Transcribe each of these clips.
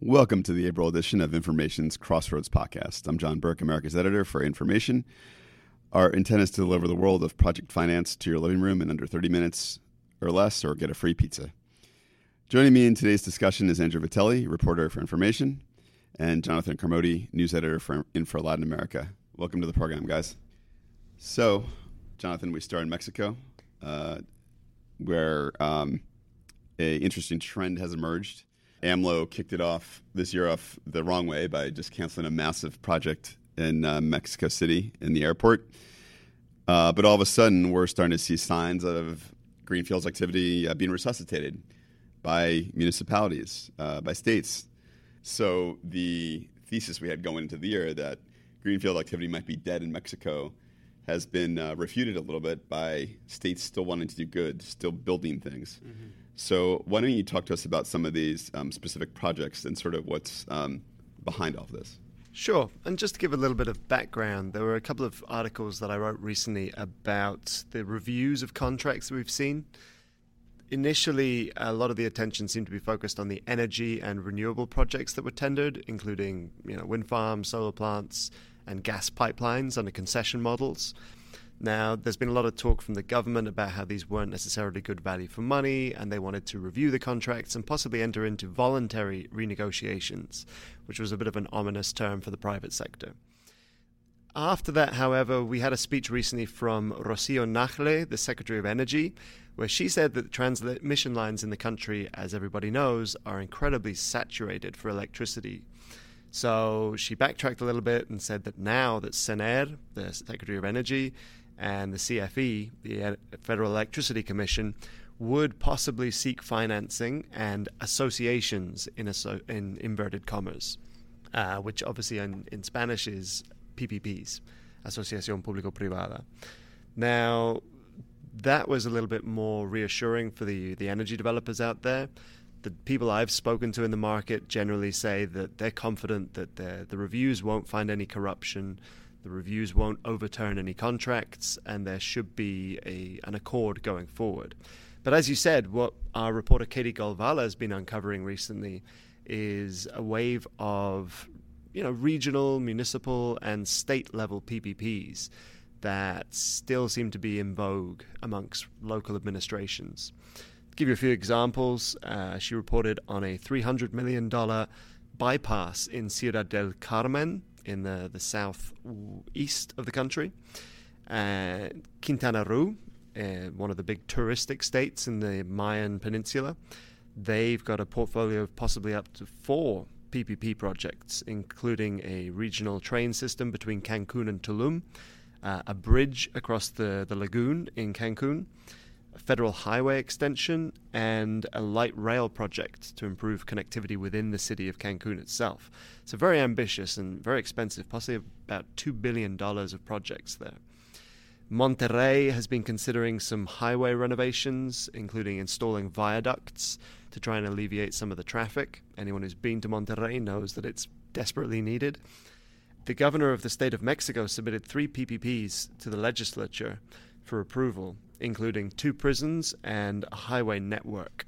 Welcome to the April edition of Inframation's Crossroads podcast. I'm John Burke, America's editor for Inframation. Our intent is to deliver the world of project finance to your living room in under 30 minutes or less, or get a free pizza. Joining me in today's discussion is Andrew Vitelli, reporter for Information, and Jonathan Carmody, news editor for Info Latin America. Welcome to the program, guys. So, Jonathan, we start in Mexico, uh, where um, a interesting trend has emerged AMLO kicked it off this year off the wrong way by just canceling a massive project in uh, Mexico City in the airport. Uh, but all of a sudden, we're starting to see signs of greenfields activity uh, being resuscitated by municipalities, uh, by states. So the thesis we had going into the year that greenfield activity might be dead in Mexico has been uh, refuted a little bit by states still wanting to do good, still building things. Mm-hmm. So, why don't you talk to us about some of these um, specific projects and sort of what's um, behind all of this? Sure. And just to give a little bit of background, there were a couple of articles that I wrote recently about the reviews of contracts that we've seen. Initially, a lot of the attention seemed to be focused on the energy and renewable projects that were tendered, including you know, wind farms, solar plants, and gas pipelines under concession models. Now, there's been a lot of talk from the government about how these weren't necessarily good value for money, and they wanted to review the contracts and possibly enter into voluntary renegotiations, which was a bit of an ominous term for the private sector. After that, however, we had a speech recently from Rocío Nahle, the Secretary of Energy, where she said that the transmission lines in the country, as everybody knows, are incredibly saturated for electricity so she backtracked a little bit and said that now that SENER, the Secretary of Energy, and the CFE, the Federal Electricity Commission, would possibly seek financing and associations in, in inverted commas, uh, which obviously in, in Spanish is PPPs, Asociación Público-Privada. Now, that was a little bit more reassuring for the, the energy developers out there. The people I've spoken to in the market generally say that they're confident that the reviews won't find any corruption, the reviews won't overturn any contracts, and there should be a, an accord going forward. But as you said, what our reporter Katie Golvala has been uncovering recently is a wave of you know regional, municipal, and state level PPPs that still seem to be in vogue amongst local administrations. Give you a few examples, uh, she reported on a $300 million bypass in Ciudad del Carmen in the, the southeast of the country. Uh, Quintana Roo, uh, one of the big touristic states in the Mayan Peninsula, they've got a portfolio of possibly up to four PPP projects, including a regional train system between Cancun and Tulum, uh, a bridge across the, the lagoon in Cancun, a federal highway extension, and a light rail project to improve connectivity within the city of Cancun itself. So, very ambitious and very expensive, possibly about $2 billion of projects there. Monterrey has been considering some highway renovations, including installing viaducts to try and alleviate some of the traffic. Anyone who's been to Monterrey knows that it's desperately needed. The governor of the state of Mexico submitted three PPPs to the legislature for approval, including two prisons and a highway network.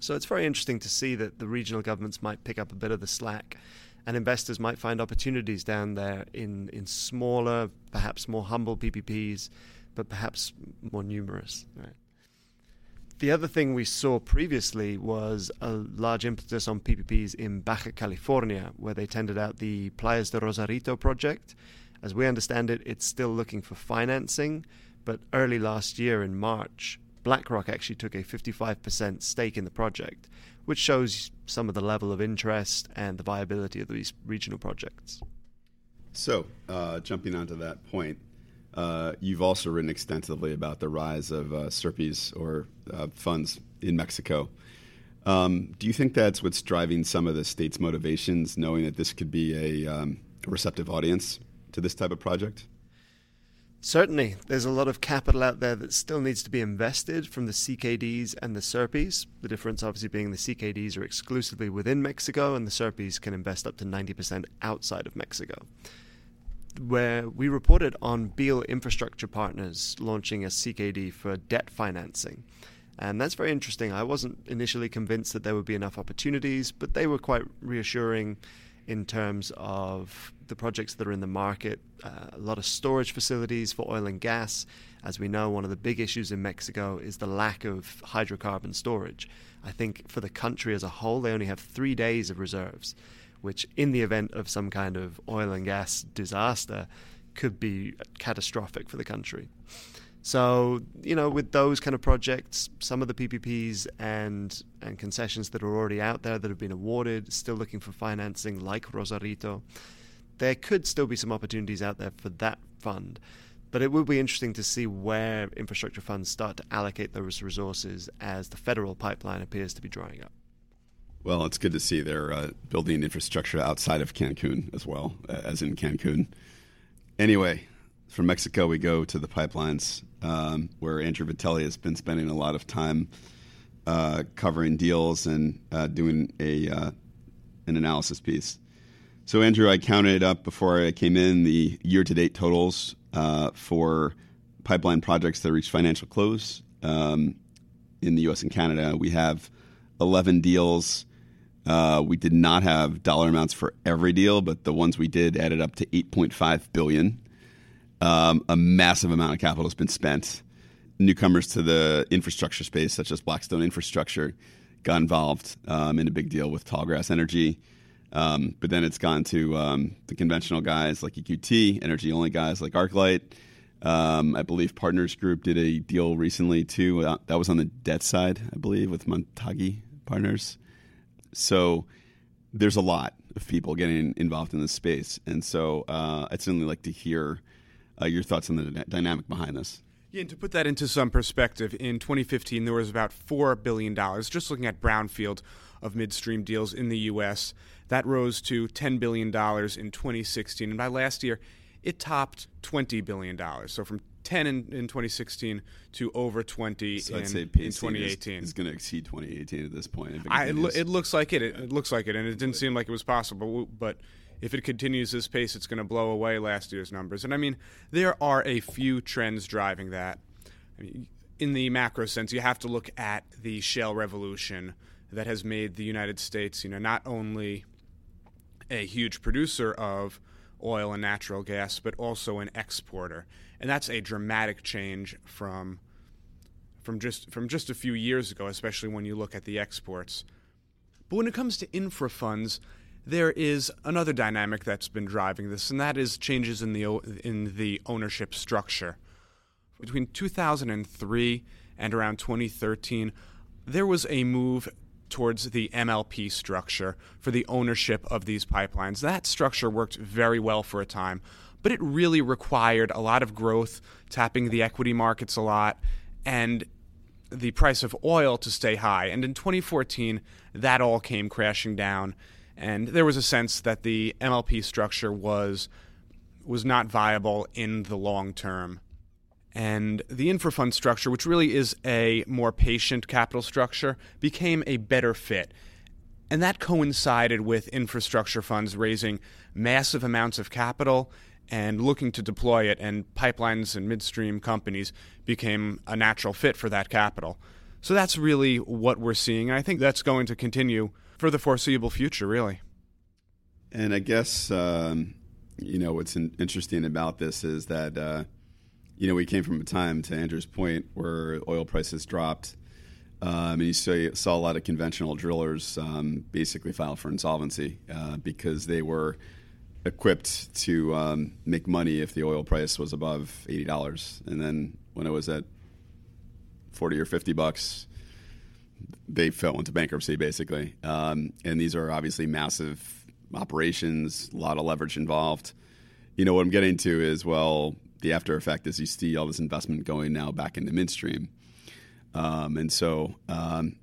So it's very interesting to see that the regional governments might pick up a bit of the slack and investors might find opportunities down there in, in smaller, perhaps more humble PPPs, but perhaps more numerous. Right? The other thing we saw previously was a large impetus on PPPs in Baja California, where they tendered out the Playas de Rosarito project. As we understand it, it's still looking for financing, but early last year in March, BlackRock actually took a 55% stake in the project, which shows some of the level of interest and the viability of these regional projects. So, uh, jumping onto that point, uh, you've also written extensively about the rise of uh, or uh, funds in Mexico. Um, do you think that's what's driving some of the state's motivations, knowing that this could be a, um, receptive audience to this type of project? Certainly, there's a lot of capital out there that still needs to be invested from the CKDs and the CERPIs. The difference, obviously, being the CKDs are exclusively within Mexico, and the CERPIs can invest up to 90% outside of Mexico. Where we reported on Beal Infrastructure Partners launching a CKD for debt financing. And that's very interesting. I wasn't initially convinced that there would be enough opportunities, but they were quite reassuring in terms of the projects that are in the market. Uh, a lot of storage facilities for oil and gas. As we know, one of the big issues in Mexico is the lack of hydrocarbon storage. I think for the country as a whole, they only have three days of reserves, which, in the event of some kind of oil and gas disaster, could be catastrophic for the country. So, you know, with those kind of projects, some of the PPPs and, and concessions that are already out there that have been awarded, still looking for financing, like Rosarito, there could still be some opportunities out there for that fund. But it will be interesting to see where infrastructure funds start to allocate those resources as the federal pipeline appears to be drying up. Well, it's good to see they're uh, building infrastructure outside of Cancun as well, as in Cancun. Anyway, from Mexico, we go to the pipelines, um, where Andrew Vitelli has been spending a lot of time uh, covering deals and uh, doing a uh, an analysis piece. So, Andrew, I counted up before I came in the year-to-date totals uh, for pipeline projects that reached financial close um, in the U.S. and Canada. We have 11 deals. Uh, we did not have dollar amounts for every deal, but the ones we did added up to 8.5 billion. Um, a massive amount of capital has been spent. Newcomers to the infrastructure space, such as Blackstone Infrastructure, got involved um, in a big deal with Tallgrass Energy. Um, but then it's gone to um, the conventional guys like EQT, energy only guys like ArcLight. Um, I believe Partners Group did a deal recently too. Uh, that was on the debt side, I believe, with Montague Partners. So there's a lot of people getting involved in this space, and so uh, I'd certainly like to hear uh, your thoughts on the d- dynamic behind this. Yeah, and to put that into some perspective, in 2015 there was about four billion dollars just looking at brownfield of midstream deals in the U.S. That rose to 10 billion dollars in 2016, and by last year, it topped 20 billion dollars. So from 10 in, in 2016 to over 20 so in, I'd say in 2018. It's going to exceed 2018 at this point. it I, it, lo- it looks like it. it. It looks like it, and it didn't seem like it was possible. But if it continues this pace, it's going to blow away last year's numbers. And I mean, there are a few trends driving that. I mean, in the macro sense, you have to look at the shale revolution that has made the United States, you know, not only a huge producer of oil and natural gas, but also an exporter, and that's a dramatic change from from just from just a few years ago, especially when you look at the exports. But when it comes to infra funds, there is another dynamic that's been driving this, and that is changes in the in the ownership structure. Between 2003 and around 2013, there was a move towards the MLP structure for the ownership of these pipelines. That structure worked very well for a time, but it really required a lot of growth, tapping the equity markets a lot, and the price of oil to stay high. And in 2014, that all came crashing down, and there was a sense that the MLP structure was was not viable in the long term. And the infra fund structure, which really is a more patient capital structure, became a better fit. And that coincided with infrastructure funds raising massive amounts of capital and looking to deploy it, and pipelines and midstream companies became a natural fit for that capital. So that's really what we're seeing, and I think that's going to continue for the foreseeable future, really. And I guess um, you know what's in- interesting about this is that uh, you know we came from a time, to Andrew's point, where oil prices dropped, um, and you saw, saw a lot of conventional drillers um, basically file for insolvency uh, because they were equipped to um, make money if the oil price was above eighty dollars, and then when it was at forty or fifty bucks, they fell into bankruptcy basically. Um, and these are obviously massive operations, a lot of leverage involved. You know what I'm getting to is well, the after effect is you see all this investment going now back into midstream, um, and so um,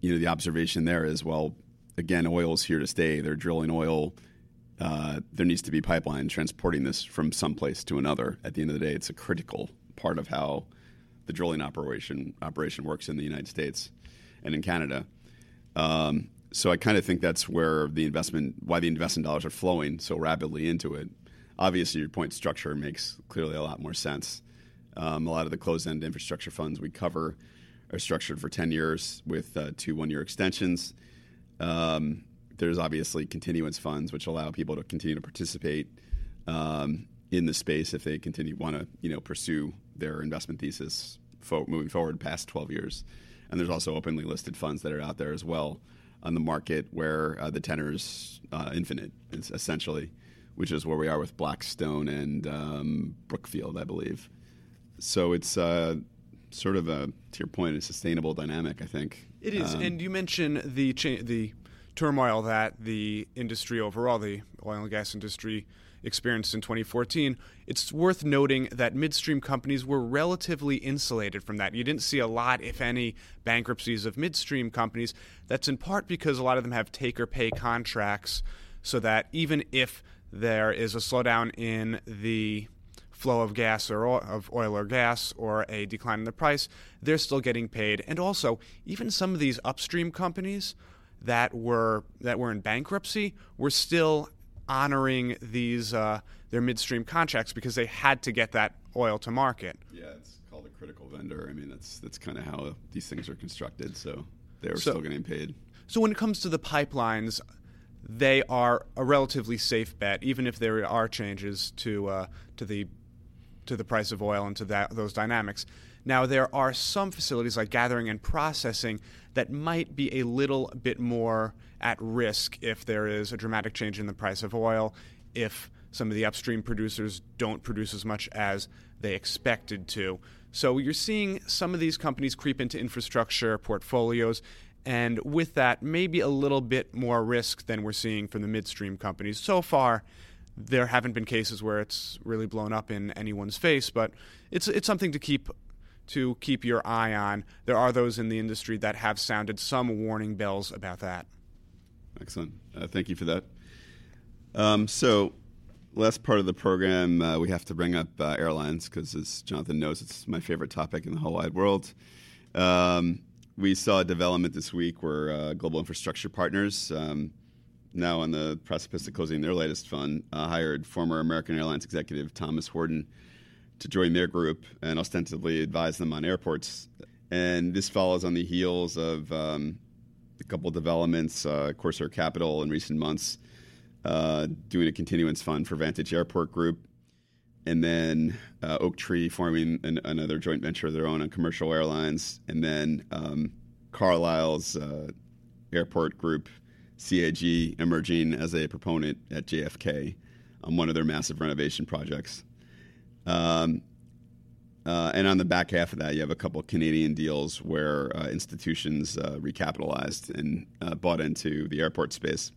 you know the observation there is well, again, oil is here to stay. They're drilling oil. Uh, there needs to be pipeline transporting this from some place to another. At the end of the day, it's a critical part of how the drilling operation operation works in the United States and in Canada. Um, so I kind of think that's where the investment, why the investment dollars are flowing so rapidly into it. Obviously, your point structure makes clearly a lot more sense. Um, a lot of the closed-end infrastructure funds we cover are structured for 10 years with uh, two one year extensions. Um, there's obviously continuance funds, which allow people to continue to participate um, in the space if they continue want to you know pursue their investment thesis moving forward past 12 years. And there's also openly listed funds that are out there as well on the market where uh, the tenor is uh, infinite, essentially, which is where we are with Blackstone and um, Brookfield, I believe. So it's uh, sort of a, to your point, a sustainable dynamic, I think. It is. Um, and you mentioned the cha- the turmoil that the industry overall, the oil and gas industry, experienced in 2014, it's worth noting that midstream companies were relatively insulated from that. You didn't see a lot, if any, bankruptcies of midstream companies. That's in part because a lot of them have take or pay contracts, so that even if there is a slowdown in the flow of gas or oil, of oil or gas or a decline in the price, they're still getting paid. And also, even some of these upstream companies that were that were in bankruptcy were still honoring these uh, their midstream contracts because they had to get that oil to market. Yeah, it's called a critical vendor. I mean, that's that's kind of how these things are constructed. So they are so, still getting paid. So when it comes to the pipelines, they are a relatively safe bet, even if there are changes to uh, to the to the price of oil and to that, those dynamics. Now, there are some facilities like gathering and processing that might be a little bit more at risk if there is a dramatic change in the price of oil, if some of the upstream producers don't produce as much as they expected to. So you're seeing some of these companies creep into infrastructure portfolios, and with that, maybe a little bit more risk than we're seeing from the midstream companies. So far, there haven't been cases where it's really blown up in anyone's face, but it's it's something to keep to keep your eye on. There are those in the industry that have sounded some warning bells about that. Excellent. Uh, thank you for that. Um, so, last part of the program, uh, we have to bring up uh, airlines because, as Jonathan knows, it's my favorite topic in the whole wide world. Um, we saw a development this week where uh, Global Infrastructure Partners, um, now on the precipice of closing their latest fund, uh, hired former American Airlines executive Thomas Horton to join their group and ostensibly advise them on airports. And this follows on the heels of um, a couple of developments, uh, Corsair Capital in recent months, uh, doing a continuance fund for Vantage Airport Group, and then uh, Oaktree forming an, another joint venture of their own on commercial airlines, and then um, Carlyle's uh, airport group, CAG, emerging as a proponent at JFK on one of their massive renovation projects. Um, uh, and on the back half of that, you have a couple Canadian deals where uh, institutions uh, recapitalized and uh, bought into the airport space.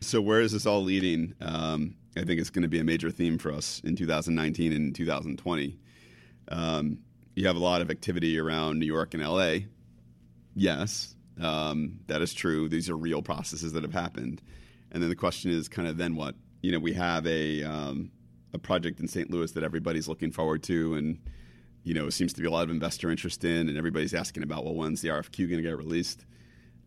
So, where is this all leading? Um, I think it's going to be a major theme for us in 2019 and 2020. Um, you have a lot of activity around New York and LA. Yes, um, that is true. These are real processes that have happened. And then the question is kind of then what? You know, we have a um, a project in St. Louis that everybody's looking forward to, and you know seems to be a lot of investor interest in, and everybody's asking about, well, when's the RFQ going to get released?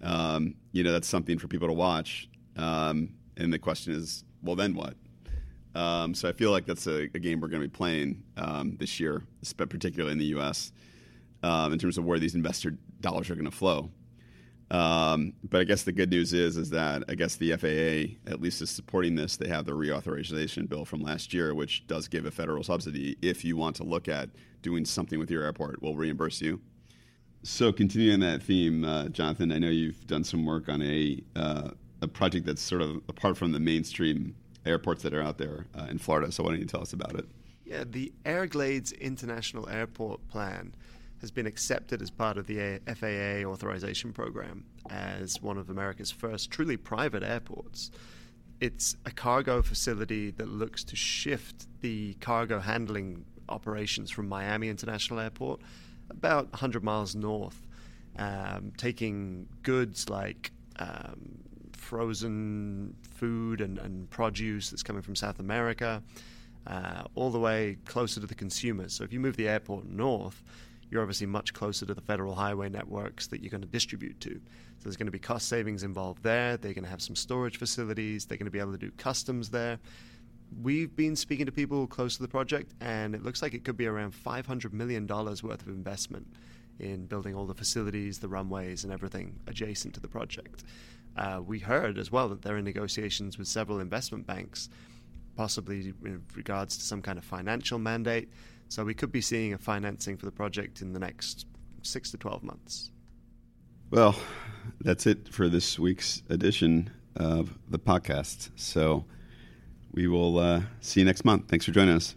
Um, you know, that's something for people to watch. Um, and the question is, well, then what? Um, so I feel like that's a, a game we're going to be playing um, this year, particularly in the U.S. Um, in terms of where these investor dollars are going to flow. Um, but I guess the good news is is that I guess the FAA at least is supporting this. They have the reauthorization bill from last year, which does give a federal subsidy if you want to look at doing something with your airport. We'll reimburse you. So continuing that theme, uh, Jonathan, I know you've done some work on a uh, a project that's sort of apart from the mainstream airports that are out there uh, in Florida. So why don't you tell us about it? Yeah, the Airglades International Airport Plan has been accepted as part of the FAA authorization program as one of America's first truly private airports. It's a cargo facility that looks to shift the cargo handling operations from Miami International Airport about 100 miles north, um, taking goods like um, frozen food and, and, produce that's coming from South America. Uh, all the way closer to the consumers. So if you move the airport north, you're obviously much closer to the federal highway networks that you're going to distribute to. So there's going to be cost savings involved there. They're going to have some storage facilities. They're going to be able to do customs there. We've been speaking to people close to the project, and it looks like it could be around $500 million worth of investment in building all the facilities, the runways, and everything adjacent to the project. Uh, we heard as well that they're in negotiations with several investment banks, possibly in regards to some kind of financial mandate. So we could be seeing a financing for the project in the next six to 12 months. Well, that's it for this week's edition of the podcast. So we will uh, see you next month. Thanks for joining us.